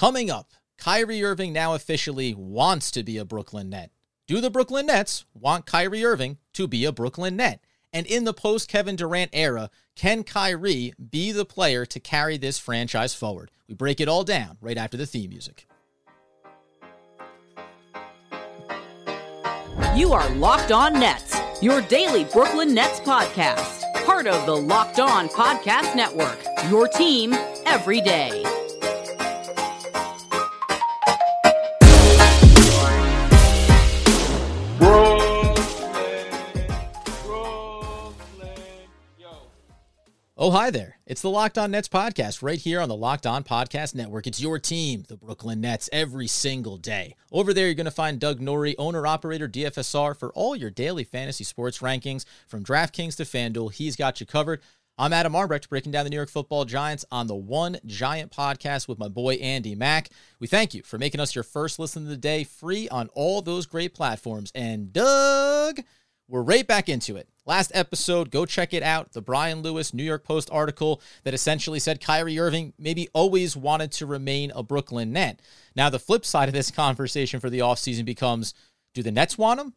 Coming up, Kyrie Irving now officially wants to be a Brooklyn Net. Do the Brooklyn Nets want Kyrie Irving to be a Brooklyn Net? And in the post Kevin Durant era, can Kyrie be the player to carry this franchise forward? We break it all down right after the theme music. You are Locked On Nets, your daily Brooklyn Nets podcast, part of the Locked On Podcast Network, your team every day. Oh, hi there. It's the Locked On Nets podcast right here on the Locked On Podcast Network. It's your team, the Brooklyn Nets, every single day. Over there, you're going to find Doug Norrie, owner operator DFSR, for all your daily fantasy sports rankings from DraftKings to FanDuel. He's got you covered. I'm Adam Arbrecht, breaking down the New York football giants on the One Giant podcast with my boy Andy Mack. We thank you for making us your first listen of the day, free on all those great platforms. And Doug, we're right back into it. Last episode, go check it out. The Brian Lewis New York Post article that essentially said Kyrie Irving maybe always wanted to remain a Brooklyn Net. Now, the flip side of this conversation for the offseason becomes do the Nets want him?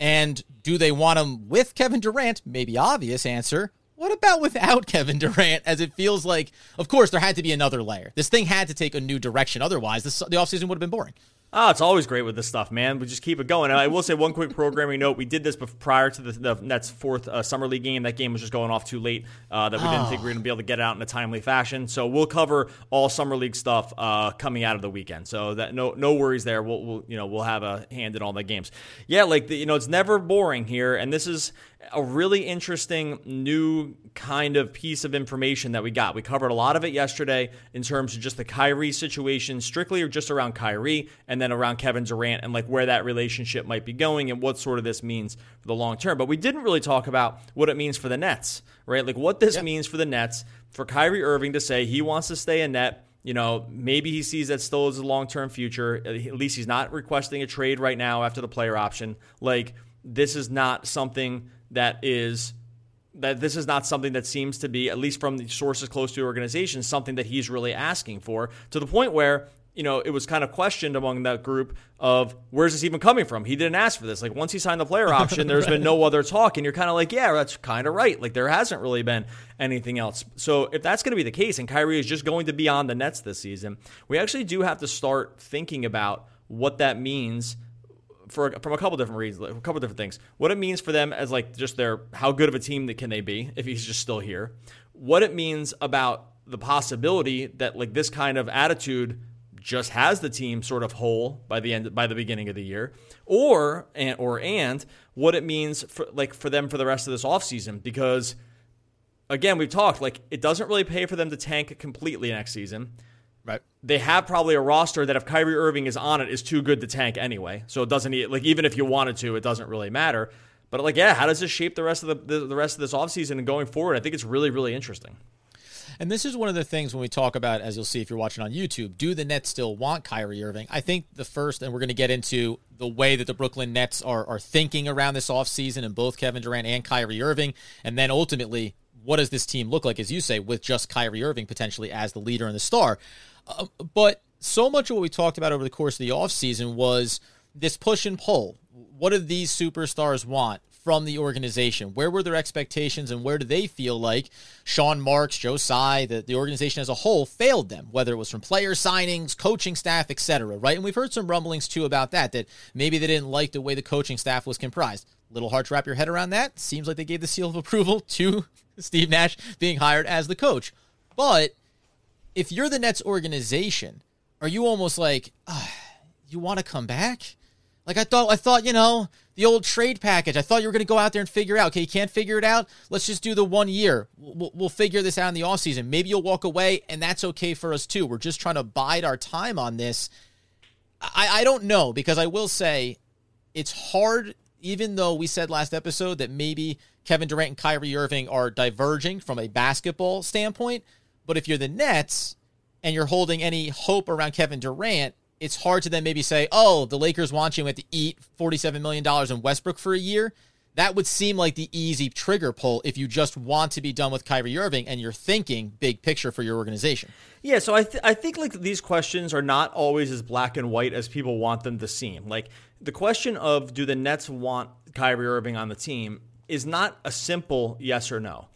And do they want him with Kevin Durant? Maybe obvious answer. What about without Kevin Durant? As it feels like, of course, there had to be another layer. This thing had to take a new direction. Otherwise, this, the offseason would have been boring. Oh, it's always great with this stuff, man. We just keep it going. And I will say one quick programming note: we did this prior to the, the Nets' fourth uh, summer league game. That game was just going off too late. Uh, that we didn't think we were going to be able to get out in a timely fashion. So we'll cover all summer league stuff uh, coming out of the weekend. So that no no worries there. We'll, we'll you know we'll have a hand in all the games. Yeah, like the, you know it's never boring here, and this is a really interesting new kind of piece of information that we got. We covered a lot of it yesterday in terms of just the Kyrie situation, strictly just around Kyrie, and then around Kevin Durant and like where that relationship might be going and what sort of this means for the long term. But we didn't really talk about what it means for the Nets, right? Like what this means for the Nets, for Kyrie Irving to say he wants to stay a net. You know, maybe he sees that still as a long term future. At least he's not requesting a trade right now after the player option. Like, this is not something that is that this is not something that seems to be, at least from the sources close to the organization, something that he's really asking for to the point where, you know, it was kind of questioned among that group of where's this even coming from? He didn't ask for this. Like once he signed the player option, there's right. been no other talk. And you're kind of like, yeah, that's kind of right. Like there hasn't really been anything else. So if that's going to be the case and Kyrie is just going to be on the Nets this season, we actually do have to start thinking about what that means for from a couple different reasons, a couple different things. What it means for them as like just their how good of a team that can they be if he's just still here. What it means about the possibility that like this kind of attitude just has the team sort of whole by the end by the beginning of the year or and or and what it means for like for them for the rest of this offseason because again we've talked like it doesn't really pay for them to tank completely next season Right. They have probably a roster that if Kyrie Irving is on it is too good to tank anyway. So it doesn't like even if you wanted to, it doesn't really matter. But like, yeah, how does this shape the rest of the, the, the rest of this offseason and going forward? I think it's really, really interesting. And this is one of the things when we talk about, as you'll see if you're watching on YouTube, do the Nets still want Kyrie Irving? I think the first, and we're going to get into the way that the Brooklyn Nets are, are thinking around this offseason and both Kevin Durant and Kyrie Irving. And then ultimately, what does this team look like, as you say, with just Kyrie Irving potentially as the leader and the star? Uh, but so much of what we talked about over the course of the offseason was this push and pull. What do these superstars want from the organization? Where were their expectations and where do they feel like Sean Marks, Joe Tsai, the, the organization as a whole failed them, whether it was from player signings, coaching staff, etc. Right? And we've heard some rumblings too about that, that maybe they didn't like the way the coaching staff was comprised. Little hard to wrap your head around that. Seems like they gave the seal of approval to Steve Nash being hired as the coach. But if you're the Nets organization, are you almost like, oh, you want to come back? Like I thought, I thought, you know, the old trade package. I thought you were going to go out there and figure out. Okay, you can't figure it out. Let's just do the one year. We'll, we'll figure this out in the off season. Maybe you'll walk away, and that's okay for us too. We're just trying to bide our time on this. I, I don't know because I will say it's hard. Even though we said last episode that maybe Kevin Durant and Kyrie Irving are diverging from a basketball standpoint, but if you're the Nets and you're holding any hope around Kevin Durant, it's hard to then maybe say, oh, the Lakers want you We have to eat $47 million in Westbrook for a year. that would seem like the easy trigger pull if you just want to be done with Kyrie Irving and you're thinking big picture for your organization. Yeah, so I th- I think like these questions are not always as black and white as people want them to seem. Like the question of do the Nets want Kyrie Irving on the team is not a simple yes or no.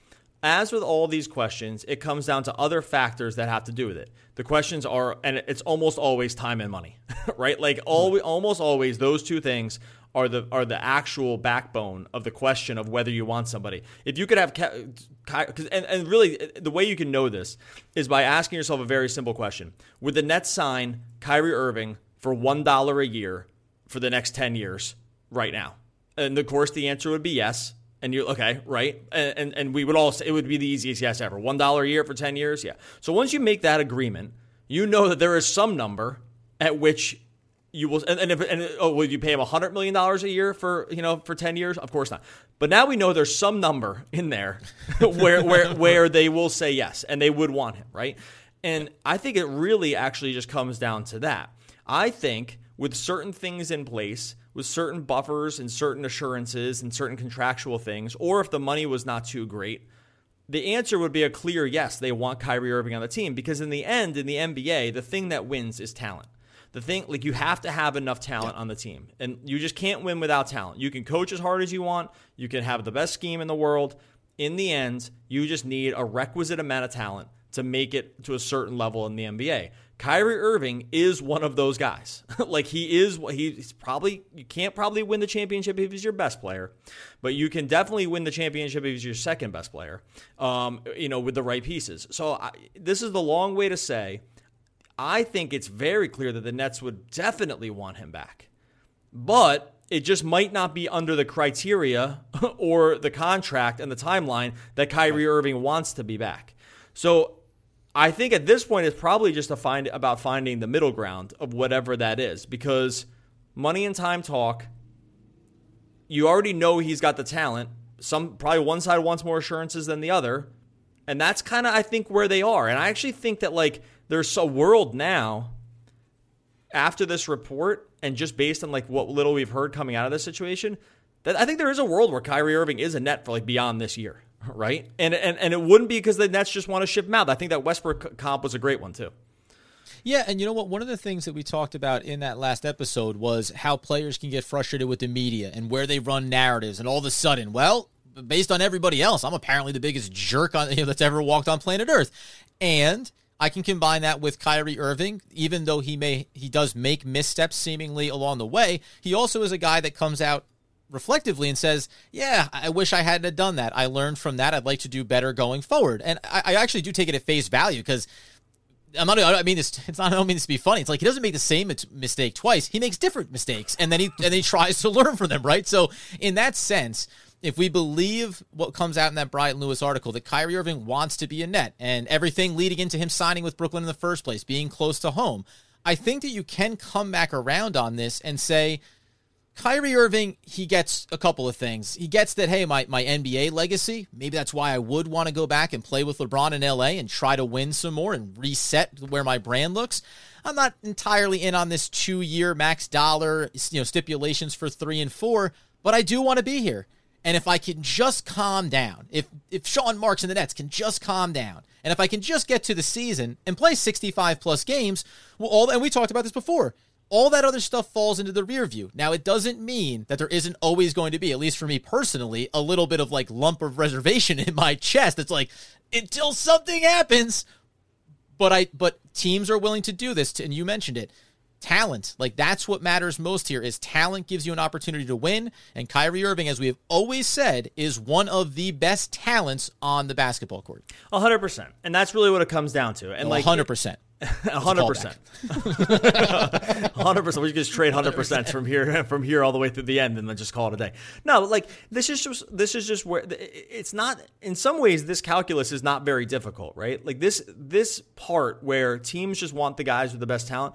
As with all these questions, it comes down to other factors that have to do with it. The questions are, and it's almost always time and money, right? Like all, almost always, those two things are the are the actual backbone of the question of whether you want somebody. If you could have, and, and really the way you can know this is by asking yourself a very simple question: Would the Nets sign Kyrie Irving for one dollar a year for the next ten years right now? And of course, the answer would be yes. And you're okay, right? And, and and we would all say it would be the easiest yes ever. One dollar a year for ten years, yeah. So once you make that agreement, you know that there is some number at which you will and, and, if, and oh will you pay him hundred million dollars a year for you know for ten years? Of course not. But now we know there's some number in there where where where they will say yes and they would want him, right? And I think it really actually just comes down to that. I think with certain things in place, with certain buffers and certain assurances and certain contractual things, or if the money was not too great, the answer would be a clear yes, they want Kyrie Irving on the team. Because in the end, in the NBA, the thing that wins is talent. The thing like you have to have enough talent on the team. And you just can't win without talent. You can coach as hard as you want. You can have the best scheme in the world. In the end you just need a requisite amount of talent to make it to a certain level in the NBA. Kyrie Irving is one of those guys. like he is he's probably you can't probably win the championship if he's your best player, but you can definitely win the championship if he's your second best player. Um, you know, with the right pieces. So I, this is the long way to say I think it's very clear that the Nets would definitely want him back. But it just might not be under the criteria or the contract and the timeline that Kyrie Irving wants to be back. So I think at this point it's probably just a find about finding the middle ground of whatever that is because money and time talk. You already know he's got the talent. Some probably one side wants more assurances than the other. And that's kind of I think where they are. And I actually think that like there's a world now after this report and just based on like what little we've heard coming out of this situation that I think there is a world where Kyrie Irving is a net for like beyond this year, right? And and and it wouldn't be because the Nets just want to ship him out. I think that Westbrook comp was a great one too. Yeah, and you know what? One of the things that we talked about in that last episode was how players can get frustrated with the media and where they run narratives, and all of a sudden, well, based on everybody else, I'm apparently the biggest jerk on you know, that's ever walked on planet Earth, and I can combine that with Kyrie Irving, even though he may he does make missteps seemingly along the way. He also is a guy that comes out reflectively and says, "Yeah, I wish I hadn't done that. I learned from that. I'd like to do better going forward." And I, I actually do take it at face value because I'm not. I mean, this. It's not. I don't mean this to be funny. It's like he doesn't make the same mistake twice. He makes different mistakes, and then he and he tries to learn from them. Right. So in that sense, if we believe what comes out in that Brian Lewis article, that Kyrie Irving wants to be a net and everything leading into him signing with Brooklyn in the first place, being close to home, I think that you can come back around on this and say, Kyrie Irving, he gets a couple of things. He gets that, hey, my, my NBA legacy, maybe that's why I would want to go back and play with LeBron in LA and try to win some more and reset where my brand looks. I'm not entirely in on this two year max dollar, you know, stipulations for three and four, but I do want to be here. And if I can just calm down, if if Sean Marks and the Nets can just calm down, and if I can just get to the season and play 65 plus games, well, all and we talked about this before. All that other stuff falls into the rear view. Now, it doesn't mean that there isn't always going to be, at least for me personally, a little bit of like lump of reservation in my chest. It's like until something happens. But I, but teams are willing to do this, and you mentioned it talent. Like that's what matters most here is talent gives you an opportunity to win. And Kyrie Irving, as we have always said, is one of the best talents on the basketball court. hundred percent. And that's really what it comes down to. And like hundred percent. Hundred percent. Hundred percent. We just trade hundred percent from here from here all the way through the end, and then just call it a day. No, like this is just this is just where it's not. In some ways, this calculus is not very difficult, right? Like this this part where teams just want the guys with the best talent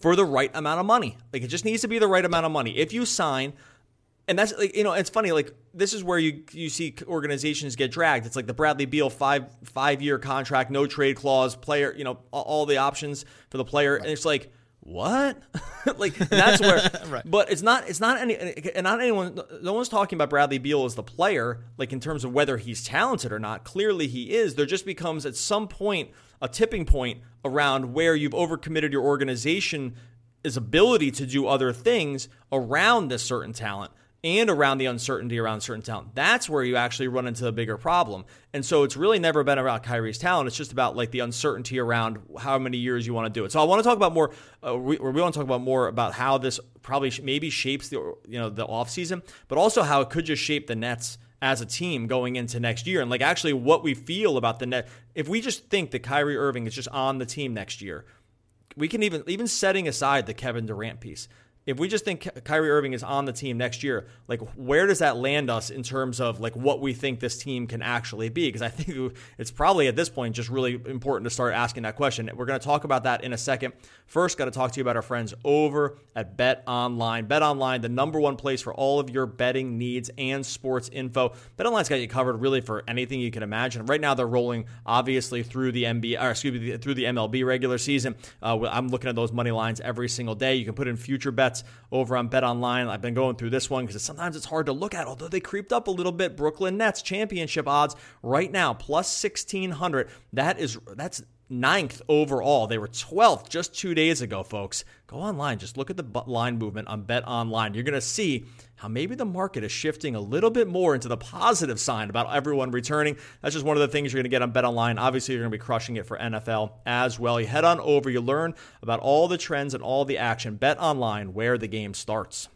for the right amount of money. Like it just needs to be the right amount of money. If you sign, and that's like you know, it's funny. Like this is where you you see organizations get dragged. It's like the Bradley Beal five five year contract, no trade clause, player. You know, all the options for the player, and it's like. what? like that's where. right. But it's not. It's not any. And not anyone. No one's talking about Bradley Beal as the player, like in terms of whether he's talented or not. Clearly, he is. There just becomes at some point a tipping point around where you've overcommitted your organization's ability to do other things around this certain talent and around the uncertainty around certain talent. That's where you actually run into a bigger problem. And so it's really never been about Kyrie's talent. It's just about like the uncertainty around how many years you want to do it. So I want to talk about more. Uh, we, we want to talk about more about how this probably maybe shapes the you know the offseason, but also how it could just shape the Nets as a team going into next year and like actually what we feel about the net. If we just think that Kyrie Irving is just on the team next year, we can even even setting aside the Kevin Durant piece if we just think Kyrie Irving is on the team next year, like where does that land us in terms of like what we think this team can actually be? Because I think it's probably at this point just really important to start asking that question. We're going to talk about that in a second. First, got to talk to you about our friends over at Bet Online. Bet Online, the number one place for all of your betting needs and sports info. Bet Online's got you covered really for anything you can imagine. Right now, they're rolling obviously through the NBA, excuse me, through the MLB regular season. Uh, I'm looking at those money lines every single day. You can put in future bets bets over on Bet Online. I've been going through this one because sometimes it's hard to look at, although they creeped up a little bit. Brooklyn Nets championship odds right now plus 1600. That is that's ninth overall. They were 12th just two days ago, folks. Go online, just look at the line movement on Bet Online. You're going to see how maybe the market is shifting a little bit more into the positive side about everyone returning. That's just one of the things you're going to get on Bet Online. Obviously, you're going to be crushing it for NFL as well. You head on over, you learn about all the trends and all the action. Bet Online, where the game starts.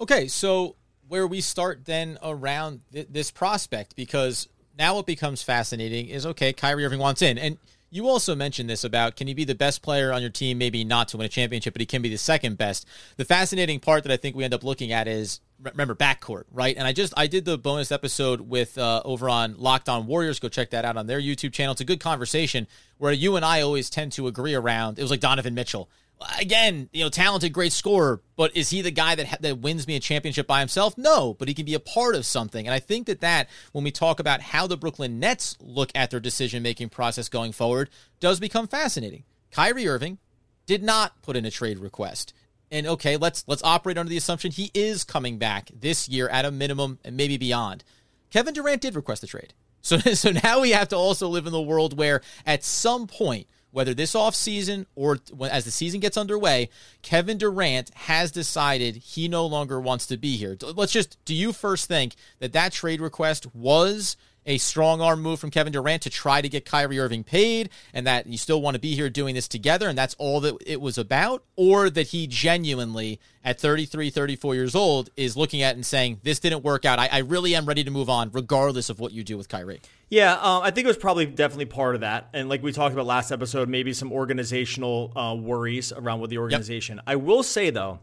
Okay, so where we start then around th- this prospect because now what becomes fascinating is okay, Kyrie Irving wants in. And you also mentioned this about can he be the best player on your team, maybe not to win a championship, but he can be the second best. The fascinating part that I think we end up looking at is remember backcourt, right? And I just I did the bonus episode with uh, over on Locked On Warriors. Go check that out on their YouTube channel. It's a good conversation where you and I always tend to agree around. It was like Donovan Mitchell again, you know, talented, great scorer, but is he the guy that that wins me a championship by himself? No, but he can be a part of something. And I think that that when we talk about how the Brooklyn Nets look at their decision-making process going forward does become fascinating. Kyrie Irving did not put in a trade request. And okay, let's let's operate under the assumption he is coming back this year at a minimum and maybe beyond. Kevin Durant did request a trade. So so now we have to also live in the world where at some point whether this offseason or as the season gets underway, Kevin Durant has decided he no longer wants to be here. Let's just, do you first think that that trade request was a strong arm move from Kevin Durant to try to get Kyrie Irving paid and that you still want to be here doing this together and that's all that it was about? Or that he genuinely, at 33, 34 years old, is looking at and saying, this didn't work out. I, I really am ready to move on, regardless of what you do with Kyrie? Yeah, um, I think it was probably definitely part of that. And like we talked about last episode, maybe some organizational uh, worries around with the organization. Yep. I will say, though,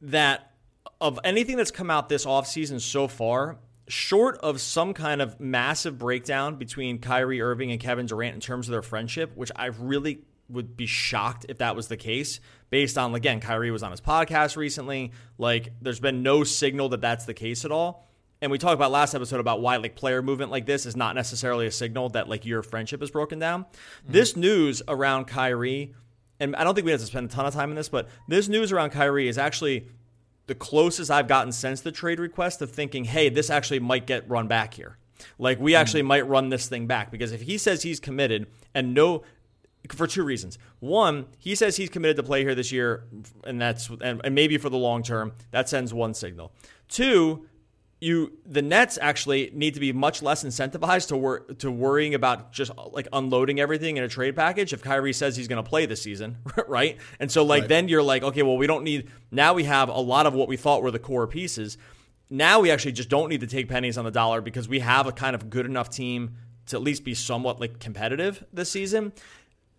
that of anything that's come out this offseason so far, short of some kind of massive breakdown between Kyrie Irving and Kevin Durant in terms of their friendship, which I really would be shocked if that was the case based on again Kyrie was on his podcast recently like there's been no signal that that's the case at all and we talked about last episode about why like player movement like this is not necessarily a signal that like your friendship is broken down mm-hmm. this news around Kyrie and I don't think we have to spend a ton of time in this but this news around Kyrie is actually the closest I've gotten since the trade request of thinking, hey, this actually might get run back here. Like we actually might run this thing back because if he says he's committed and no for two reasons. One, he says he's committed to play here this year and that's and, and maybe for the long term, that sends one signal. Two, you the Nets actually need to be much less incentivized to wor- to worrying about just like unloading everything in a trade package if Kyrie says he's going to play this season, right? And so like right. then you're like, okay, well we don't need now we have a lot of what we thought were the core pieces. Now we actually just don't need to take pennies on the dollar because we have a kind of good enough team to at least be somewhat like competitive this season.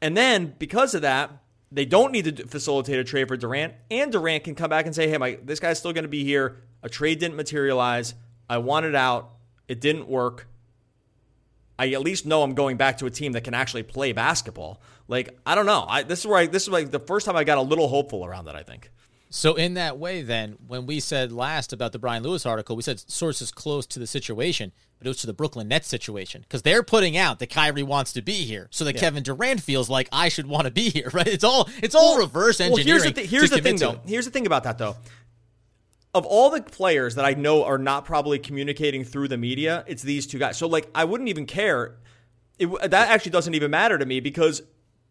And then because of that, they don't need to facilitate a trade for Durant, and Durant can come back and say, "Hey, my this guy's still going to be here. A trade didn't materialize. I wanted out. It didn't work. I at least know I'm going back to a team that can actually play basketball. Like I don't know. I, this is where I, this is like the first time I got a little hopeful around that. I think. So in that way, then, when we said last about the Brian Lewis article, we said sources close to the situation, but it was to the Brooklyn Nets situation because they're putting out that Kyrie wants to be here, so that yeah. Kevin Durant feels like I should want to be here. Right? It's all it's all well, reverse engineering. Well, here's the, th- here's the thing, though. Here's the thing about that, though. Of all the players that I know are not probably communicating through the media, it's these two guys. So, like, I wouldn't even care. It, that actually doesn't even matter to me because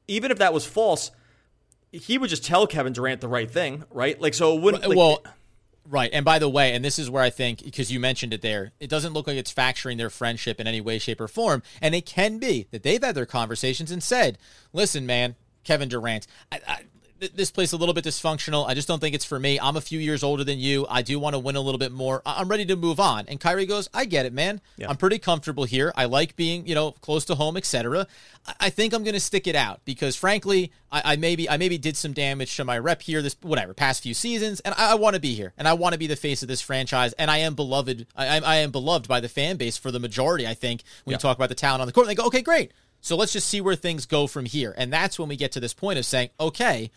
even if that was false, he would just tell Kevin Durant the right thing, right? Like, so it wouldn't. Like, well, right. And by the way, and this is where I think because you mentioned it there, it doesn't look like it's factoring their friendship in any way, shape, or form. And it can be that they've had their conversations and said, "Listen, man, Kevin Durant, I, I, this place a little bit dysfunctional. I just don't think it's for me. I'm a few years older than you. I do want to win a little bit more. I'm ready to move on. And Kyrie goes, I get it, man. Yeah. I'm pretty comfortable here. I like being, you know, close to home, etc. I think I'm going to stick it out because, frankly, I, I, maybe I maybe did some damage to my rep here this whatever past few seasons, and I, I want to be here and I want to be the face of this franchise, and I am beloved. I, I am beloved by the fan base for the majority. I think when yeah. you talk about the talent on the court, they go, okay, great. So let's just see where things go from here, and that's when we get to this point of saying, okay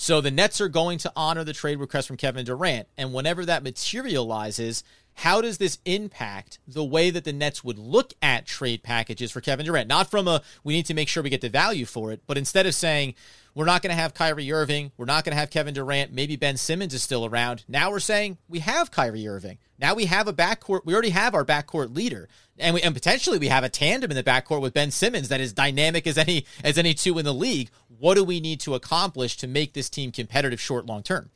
so the Nets are going to honor the trade request from Kevin Durant. And whenever that materializes, how does this impact the way that the Nets would look at trade packages for Kevin Durant? Not from a we need to make sure we get the value for it, but instead of saying we're not going to have Kyrie Irving, we're not going to have Kevin Durant, maybe Ben Simmons is still around. Now we're saying we have Kyrie Irving. Now we have a backcourt. We already have our backcourt leader, and we and potentially we have a tandem in the backcourt with Ben Simmons that is dynamic as any as any two in the league. What do we need to accomplish to make this team competitive short long term?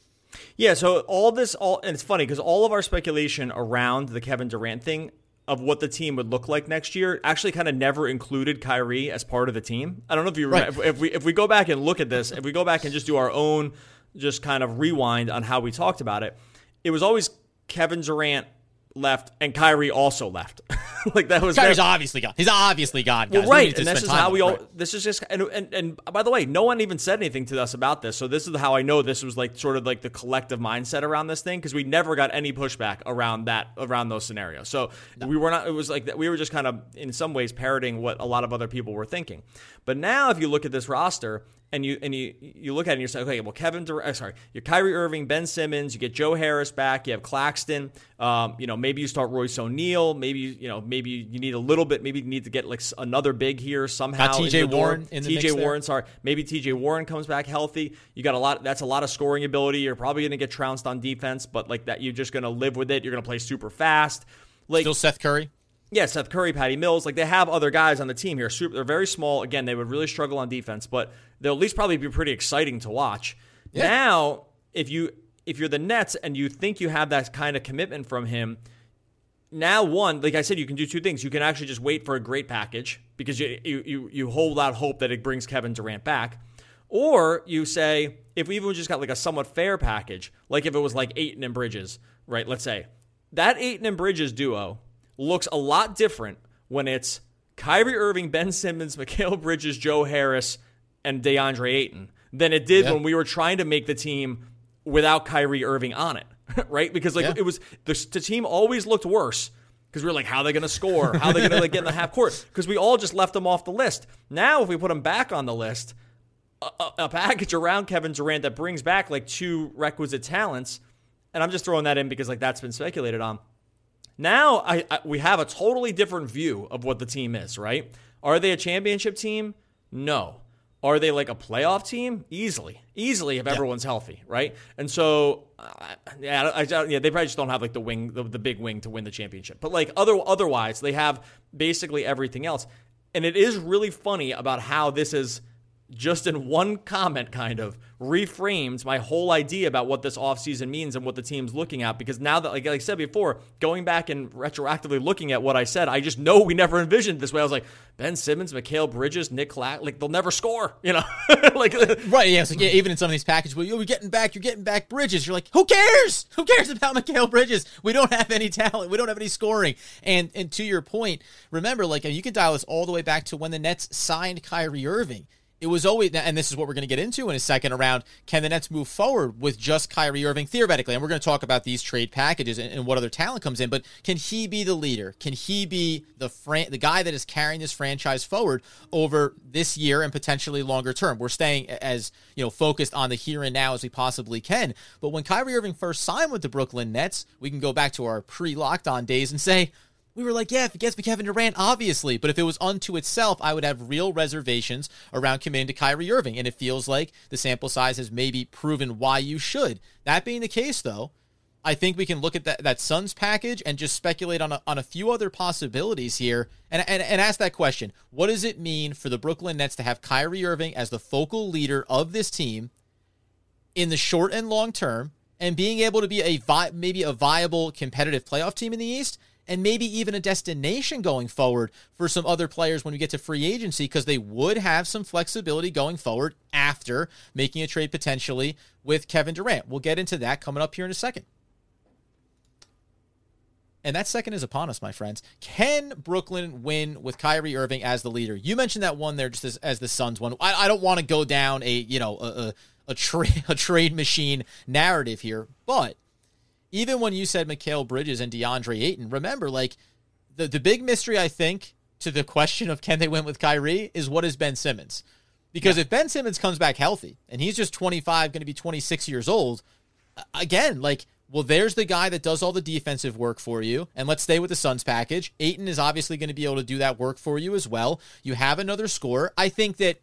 Yeah, so all this, all and it's funny because all of our speculation around the Kevin Durant thing of what the team would look like next year actually kind of never included Kyrie as part of the team. I don't know if you remember right. if, if we if we go back and look at this, if we go back and just do our own just kind of rewind on how we talked about it, it was always Kevin Durant left and Kyrie also left. like that was Kyrie's obviously gone. He's obviously gone. Guys. Well, right, and this is how we all. Right. This is just and, and and by the way, no one even said anything to us about this. So this is how I know this was like sort of like the collective mindset around this thing because we never got any pushback around that around those scenarios. So no. we were not. It was like that. we were just kind of in some ways parroting what a lot of other people were thinking. But now, if you look at this roster and you and you you look at it and you're saying, okay, well, Kevin, Durant, uh, sorry, you're Kyrie Irving, Ben Simmons, you get Joe Harris back, you have Claxton, um, you know, maybe you start Royce O'Neale, maybe you know, maybe you need a little bit, maybe you need to get like another big here somehow. T.J. Warren, in T.J. Warren, there. sorry, maybe T.J. Warren comes back healthy. You got a lot. That's a lot of scoring ability. You're probably going to get trounced on defense, but like that, you're just going to live with it. You're going to play super fast. Like still Seth Curry yeah, Seth Curry, Patty Mills, like they have other guys on the team here. Super, they're very small. Again, they would really struggle on defense, but they'll at least probably be pretty exciting to watch. Yeah. Now, if you if you're the Nets and you think you have that kind of commitment from him, now one, like I said, you can do two things. You can actually just wait for a great package because you you you, hold out hope that it brings Kevin Durant back. Or you say, if we even just got like a somewhat fair package, like if it was like Ayton and Bridges, right? Let's say that Ayton and Bridges duo looks a lot different when it's Kyrie Irving, Ben Simmons, Mikal Bridges, Joe Harris, and DeAndre Ayton than it did yeah. when we were trying to make the team without Kyrie Irving on it, right? Because like yeah. it was the, the, team always looked worse because we were like, how are they going to score? How are they going to get in the half court? Because we all just left them off the list. Now, if we put them back on the list, a, a package around Kevin Durant that brings back like two requisite talents, and I'm just throwing that in because like that's been speculated on now I, I, we have a totally different view of what the team is, right? Are they a championship team? No. Are they like a playoff team? Easily, easily if yeah. everyone's healthy, right? And so, uh, yeah, I, I, yeah, they probably just don't have like the wing, the, the big wing to win the championship. But like other otherwise, they have basically everything else. And it is really funny about how this is just in one comment kind of reframed my whole idea about what this offseason means and what the team's looking at. Because now that like, like I said before going back and retroactively looking at what I said I just know we never envisioned this way. I was like Ben Simmons Mikal Bridges Nick Clack like they'll never score you know? Like right yeah, so, yeah even in some of these packages well you're getting back you're getting back Bridges. You're like who cares? Who cares about Mikal Bridges? We don't have any talent. We don't have any scoring. And and to your point remember like you can dial this all the way back to when the Nets signed Kyrie Irving it was always, and this is what we're going to get into in a second around can the Nets move forward with just Kyrie Irving theoretically? And we're going to talk about these trade packages and, and what other talent comes in, but can he be the leader? Can he be the fran- the guy that is carrying this franchise forward over this year and potentially longer term? We're staying as, you know, focused on the here and now as we possibly can. But when Kyrie Irving first signed with the Brooklyn Nets, we can go back to our pre locked on days and say, we were like, yeah, if it gets me Kevin Durant, obviously. But if it was unto itself, I would have real reservations around committing to Kyrie Irving. And it feels like the sample size has maybe proven why you should. That being the case, though, I think we can look at that, that Suns package and just speculate on a, on a few other possibilities here and, and, and ask that question. What does it mean for the Brooklyn Nets to have Kyrie Irving as the focal leader of this team in the short and long term and being able to be a vi- maybe a viable competitive playoff team in the East? And maybe even a destination going forward for some other players when we get to free agency because they would have some flexibility going forward after making a trade potentially with Kevin Durant. We'll get into that coming up here in a second. And that second is upon us, my friends. Can Brooklyn win with Kyrie Irving as the leader? You mentioned that one there just as, as the Suns one. I, I don't want to go down a you know a, a, a trade a trade machine narrative here, but even when you said Mikal Bridges and DeAndre Ayton, remember, like, the, the big mystery, I think, to the question of can they win with Kyrie is what is Ben Simmons? Because yeah. if Ben Simmons comes back healthy and he's just 25, going to be 26 years old, again, like, well, there's the guy that does all the defensive work for you. And let's stay with the Suns package. Ayton is obviously going to be able to do that work for you as well. You have another scorer. I think that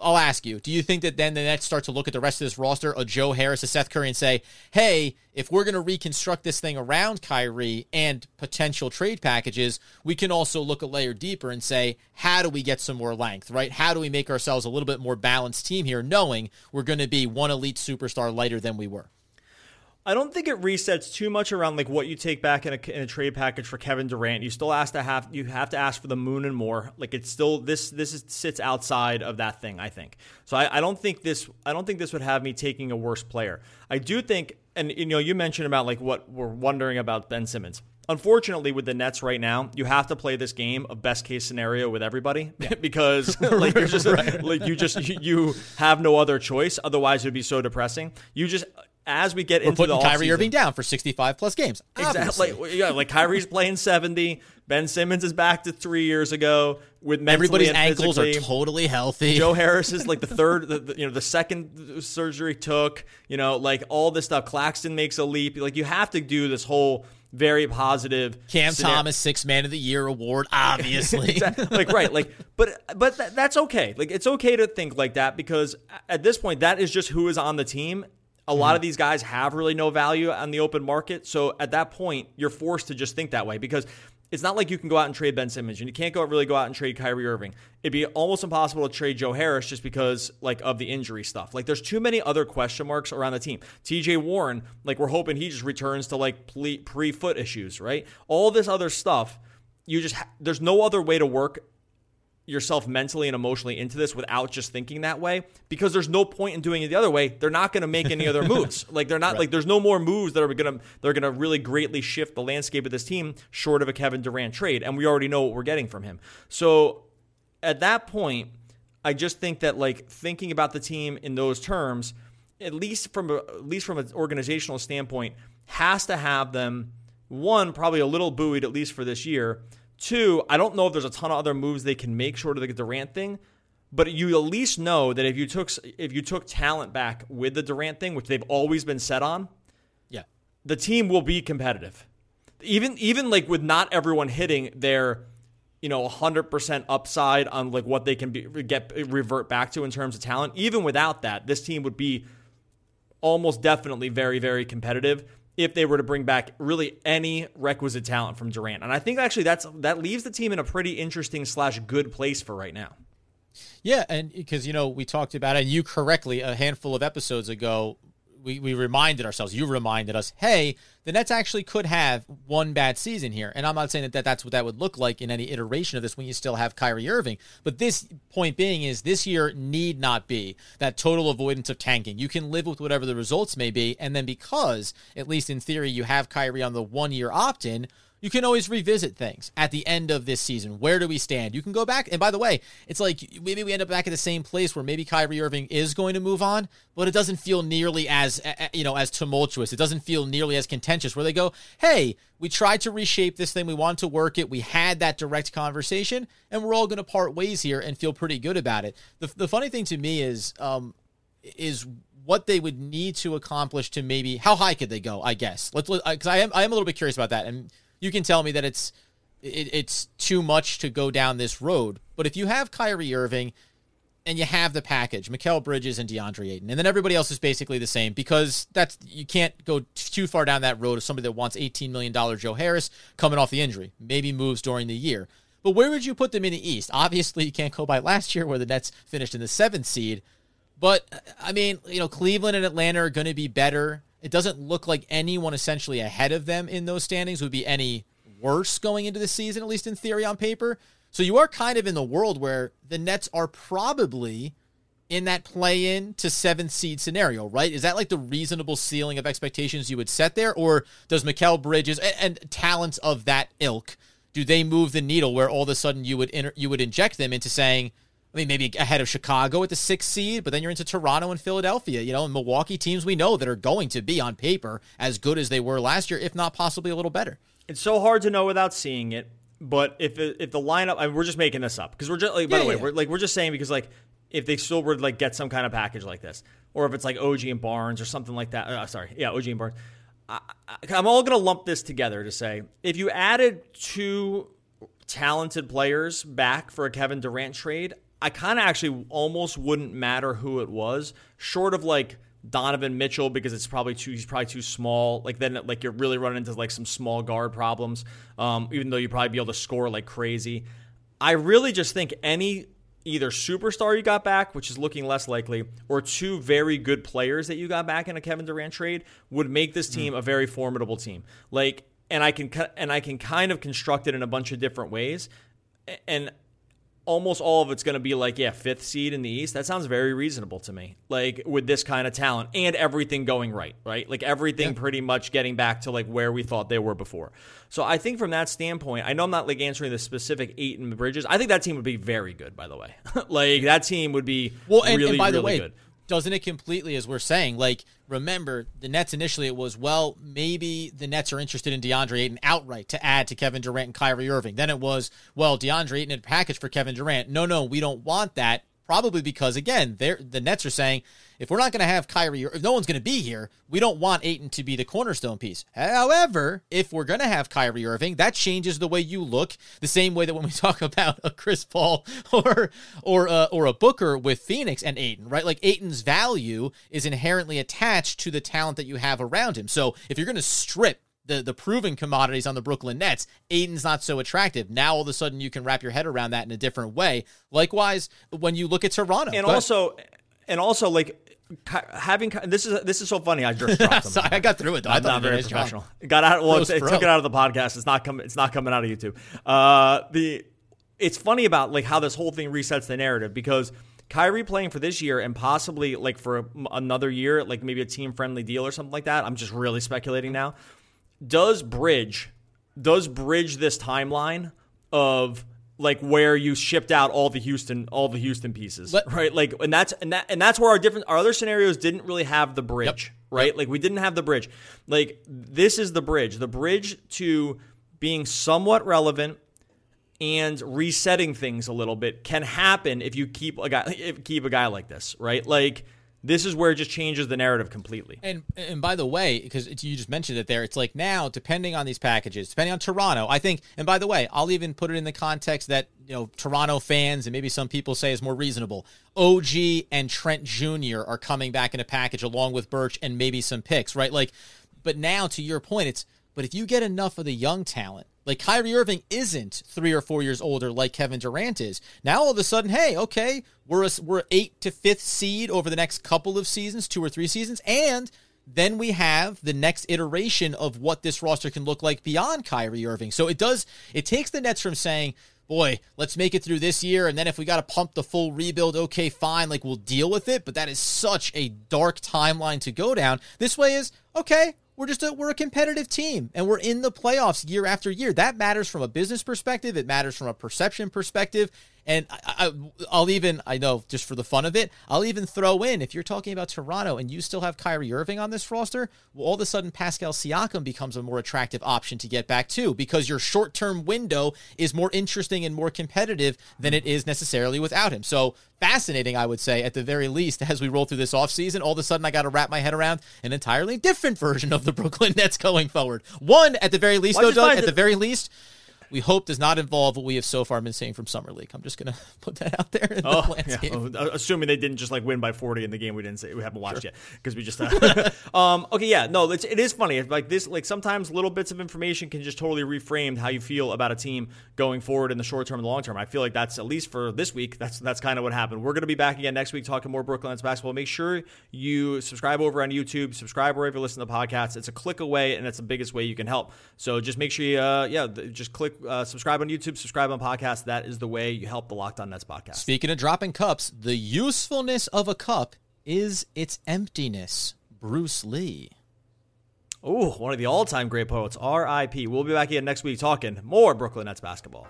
I'll ask you, do you think that then the Nets start to look at the rest of this roster, a Joe Harris, a Seth Curry, and say, hey, if we're going to reconstruct this thing around Kyrie and potential trade packages, we can also look a layer deeper and say, how do we get some more length, right? How do we make ourselves a little bit more balanced team here, knowing we're going to be one elite superstar lighter than we were? I don't think it resets too much around like what you take back in a, in a, trade package for Kevin Durant. You still ask to have you have to ask for the moon and more. Like it's still this this is, sits outside of that thing. I think so. I, I don't think this I don't think this would have me taking a worse player. I do think, and you know, you mentioned about like what we're wondering about Ben Simmons. Unfortunately, with the Nets right now, you have to play this game of best case scenario with everybody yeah. because like you're just right. like you just you, you have no other choice. Otherwise, it would be so depressing. You just as we get We're into the Kyrie Irving down for 65 plus games. Exactly. Like, yeah, like Kyrie's playing 70. Ben Simmons is back to three years ago with everybody's ankles are totally healthy. Joe Harris is like the third, the, the, you know, the second surgery took. You know, like all this stuff. Claxton makes a leap. Like you have to do this whole very positive. Cam scenario. Thomas six man of the year award, obviously. exactly. Like right, like but but th- that's okay. Like it's okay to think like that because at this point that is just who is on the team a lot mm-hmm. of these guys have really no value on the open market. So at that point, you're forced to just think that way because it's not like you can go out and trade Ben Simmons and you can't go really go out and trade Kyrie Irving. It'd be almost impossible to trade Joe Harris just because like of the injury stuff. Like there's too many other question marks around the team. TJ Warren, like we're hoping he just returns to like pre foot issues, right? All this other stuff, you just ha- there's no other way to work yourself mentally and emotionally into this without just thinking that way because there's no point in doing it the other way. They're not going to make any other moves. Like they're not right. like there's no more moves that are going to they're going to really greatly shift the landscape of this team short of a Kevin Durant trade and we already know what we're getting from him. So at that point I just think that like thinking about the team in those terms at least from a, at least from an organizational standpoint has to have them one probably a little buoyed at least for this year Two, I don't know if there's a ton of other moves they can make short of the Durant thing, but you at least know that if you took if you took talent back with the Durant thing, which they've always been set on, yeah, the team will be competitive. Even even like with not everyone hitting their you know 100% upside on like what they can be, get revert back to in terms of talent, even without that, this team would be almost definitely very very competitive if they were to bring back really any requisite talent from Durant. And I think actually that's that leaves the team in a pretty interesting slash good place for right now. Yeah, and because you know we talked about it, and you correctly a handful of episodes ago we, we reminded ourselves, you reminded us, hey, the Nets actually could have one bad season here. And I'm not saying that, that that's what that would look like in any iteration of this when you still have Kyrie Irving. But this point being is this year need not be that total avoidance of tanking. You can live with whatever the results may be. And then because, at least in theory, you have Kyrie on the one year opt in, you can always revisit things at the end of this season. Where do we stand? You can go back. And by the way, it's like maybe we end up back at the same place where maybe Kyrie Irving is going to move on, but it doesn't feel nearly as you know as tumultuous. It doesn't feel nearly as contentious. Where they go, hey, we tried to reshape this thing. We wanted to work it. We had that direct conversation, and we're all going to part ways here and feel pretty good about it. The, the funny thing to me is um, is what they would need to accomplish to maybe how high could they go? I guess let's because I am I am a little bit curious about that, and you can tell me that it's it, it's too much to go down this road. But if you have Kyrie Irving and you have the package, Mikal Bridges and DeAndre Ayton, and then everybody else is basically the same because that's you can't go too far down that road of somebody that wants $18 million Joe Harris coming off the injury, maybe moves during the year. But where would you put them in the East? Obviously, you can't go by last year where the Nets finished in the seventh seed. But I mean, you know, Cleveland and Atlanta are going to be better. It doesn't look like anyone essentially ahead of them in those standings would be any worse going into the season, at least in theory on paper. So you are kind of in the world where the Nets are probably in that play in to seventh seed scenario, right? Is that like the reasonable ceiling of expectations you would set there? Or does Mikal Bridges and, and talents of that ilk, do they move the needle where all of a sudden you would inter, you would inject them into saying, I mean, maybe ahead of Chicago at the sixth seed, but then you're into Toronto and Philadelphia, you know, and Milwaukee teams we know that are going to be on paper as good as they were last year, if not possibly a little better. It's so hard to know without seeing it. But if if the lineup, I mean, we're just making this up because we're just like, by yeah, the way, yeah. we're like we're just saying because like if they still were to like get some kind of package like this, or if it's like OG and Barnes or something like that. Uh, sorry, yeah, OG and Barnes. I, I'm all going to lump this together to say if you added two talented players back for a Kevin Durant trade, I kind of actually almost wouldn't matter who it was, short of like Donovan Mitchell because it's probably too he's probably too small. Like then like you're really running into like some small guard problems. Um, even though you probably be able to score like crazy. I really just think any either superstar you got back, which is looking less likely, or two very good players that you got back in a Kevin Durant trade would make this team mm. a very formidable team. Like and I can and I can kind of construct it in a bunch of different ways. And almost all of it's going to be like, yeah, fifth seed in the East. That sounds very reasonable to me. Like with this kind of talent and everything going right, right? Like everything yeah. pretty much getting back to like where we thought they were before. So I think from that standpoint, I know I'm not like answering the specific Ayton Bridges. I think that team would be very good, by the way. like that team would be well, and, really, and by really the way, good doesn't it completely as we're saying like remember the nets initially it was well maybe the nets are interested in deandre ayton outright to add to kevin durant and kyrie irving. Then it was well deandre ayton had a package for kevin durant. No no we don't want that Probably because again, the Nets are saying if we're not going to have Kyrie, if no one's going to be here, we don't want Ayton to be the cornerstone piece. However, if we're going to have Kyrie Irving, that changes the way you look. The same way that when we talk about a Chris Paul or or uh, or a Booker with Phoenix and Ayton, right? Like Ayton's value is inherently attached to the talent that you have around him. So if you're going to strip the the proven commodities on the Brooklyn Nets, Ayton's not so attractive. Now all of a sudden you can wrap your head around that in a different way. Likewise, when you look at Toronto, and also, and also like having this is this is so funny. I just dropped Sorry, I got through it. Though. I'm not very professional. Got out. Well, it, it took it out of the podcast. It's not coming. It's not coming out of YouTube. Uh, the it's funny about like how this whole thing resets the narrative because. Kyrie playing for this year and possibly like for another year, like maybe a team friendly deal or something like that. I'm just really speculating now does bridge does bridge this timeline of like where you shipped out all the Houston all the Houston pieces, Let, right? Like, and that's and that and that's where our different our other scenarios didn't really have the bridge, yep, right? Yep. Like we didn't have the bridge. Like this is the bridge, the bridge to being somewhat relevant and resetting things a little bit can happen if you keep a guy if keep a guy like this, right? Like this is where it just changes the narrative completely. And and by the way, because you just mentioned it there, it's like now depending on these packages, depending on Toronto, I think. And by the way, I'll even put it in the context that you know Toronto fans and maybe some people say is more reasonable. OG and Trent Jr. are coming back in a package along with Birch and maybe some picks, right? Like, but now to your point, it's but if you get enough of the young talent like Kyrie Irving isn't three or four years older like Kevin Durant is. Now all of a sudden, hey, okay, we're a, we're eight to fifth seed over the next couple of seasons, two or three seasons, and then we have the next iteration of what this roster can look like beyond Kyrie Irving. So it does it takes the Nets from saying, boy, let's make it through this year, and then if we got to pump the full rebuild, okay, fine, like we'll deal with it. But that is such a dark timeline to go down. This way is okay we're just a, we're a competitive team and we're in the playoffs year after year. That matters from a business perspective. It matters from a perception perspective. And I, will even, I know just for the fun of it, I'll even throw in if you're talking about Toronto and you still have Kyrie Irving on this roster, well, all of a sudden Pascal Siakam becomes a more attractive option to get back to because your short term window is more interesting and more competitive than it is necessarily without him. So fascinating, I would say, at the very least, as we roll through this offseason. All of a sudden, I got to wrap my head around an entirely different version of the Brooklyn Nets going forward. One, at the very least, Why'd though, Doug, at the very least, we hope does not involve what we have so far been seeing from summer league. I'm just gonna put that out there. In oh, the yeah. oh, assuming they didn't just like win by 40 in the game we didn't say we haven't watched sure. yet because we just. Uh, um, okay, yeah, no, it's, it is funny. Like this, like sometimes little bits of information can just totally reframe how you feel about a team going forward in the short term and the long term. I feel like that's at least for this week. That's that's kind of what happened. We're gonna be back again next week talking more Brooklyn Nets basketball. Make sure you subscribe over on YouTube. Subscribe wherever you listen to podcasts. It's a click away, and it's the biggest way you can help. So just make sure you, uh, yeah, just click uh, subscribe on YouTube subscribe on podcast. That is the way you help the Locked On Nets podcast. Speaking of dropping cups, the usefulness of a cup is its emptiness. Bruce Lee. Oh, one of the all-time great poets. R.I.P. We'll be back again next week talking more Brooklyn Nets basketball.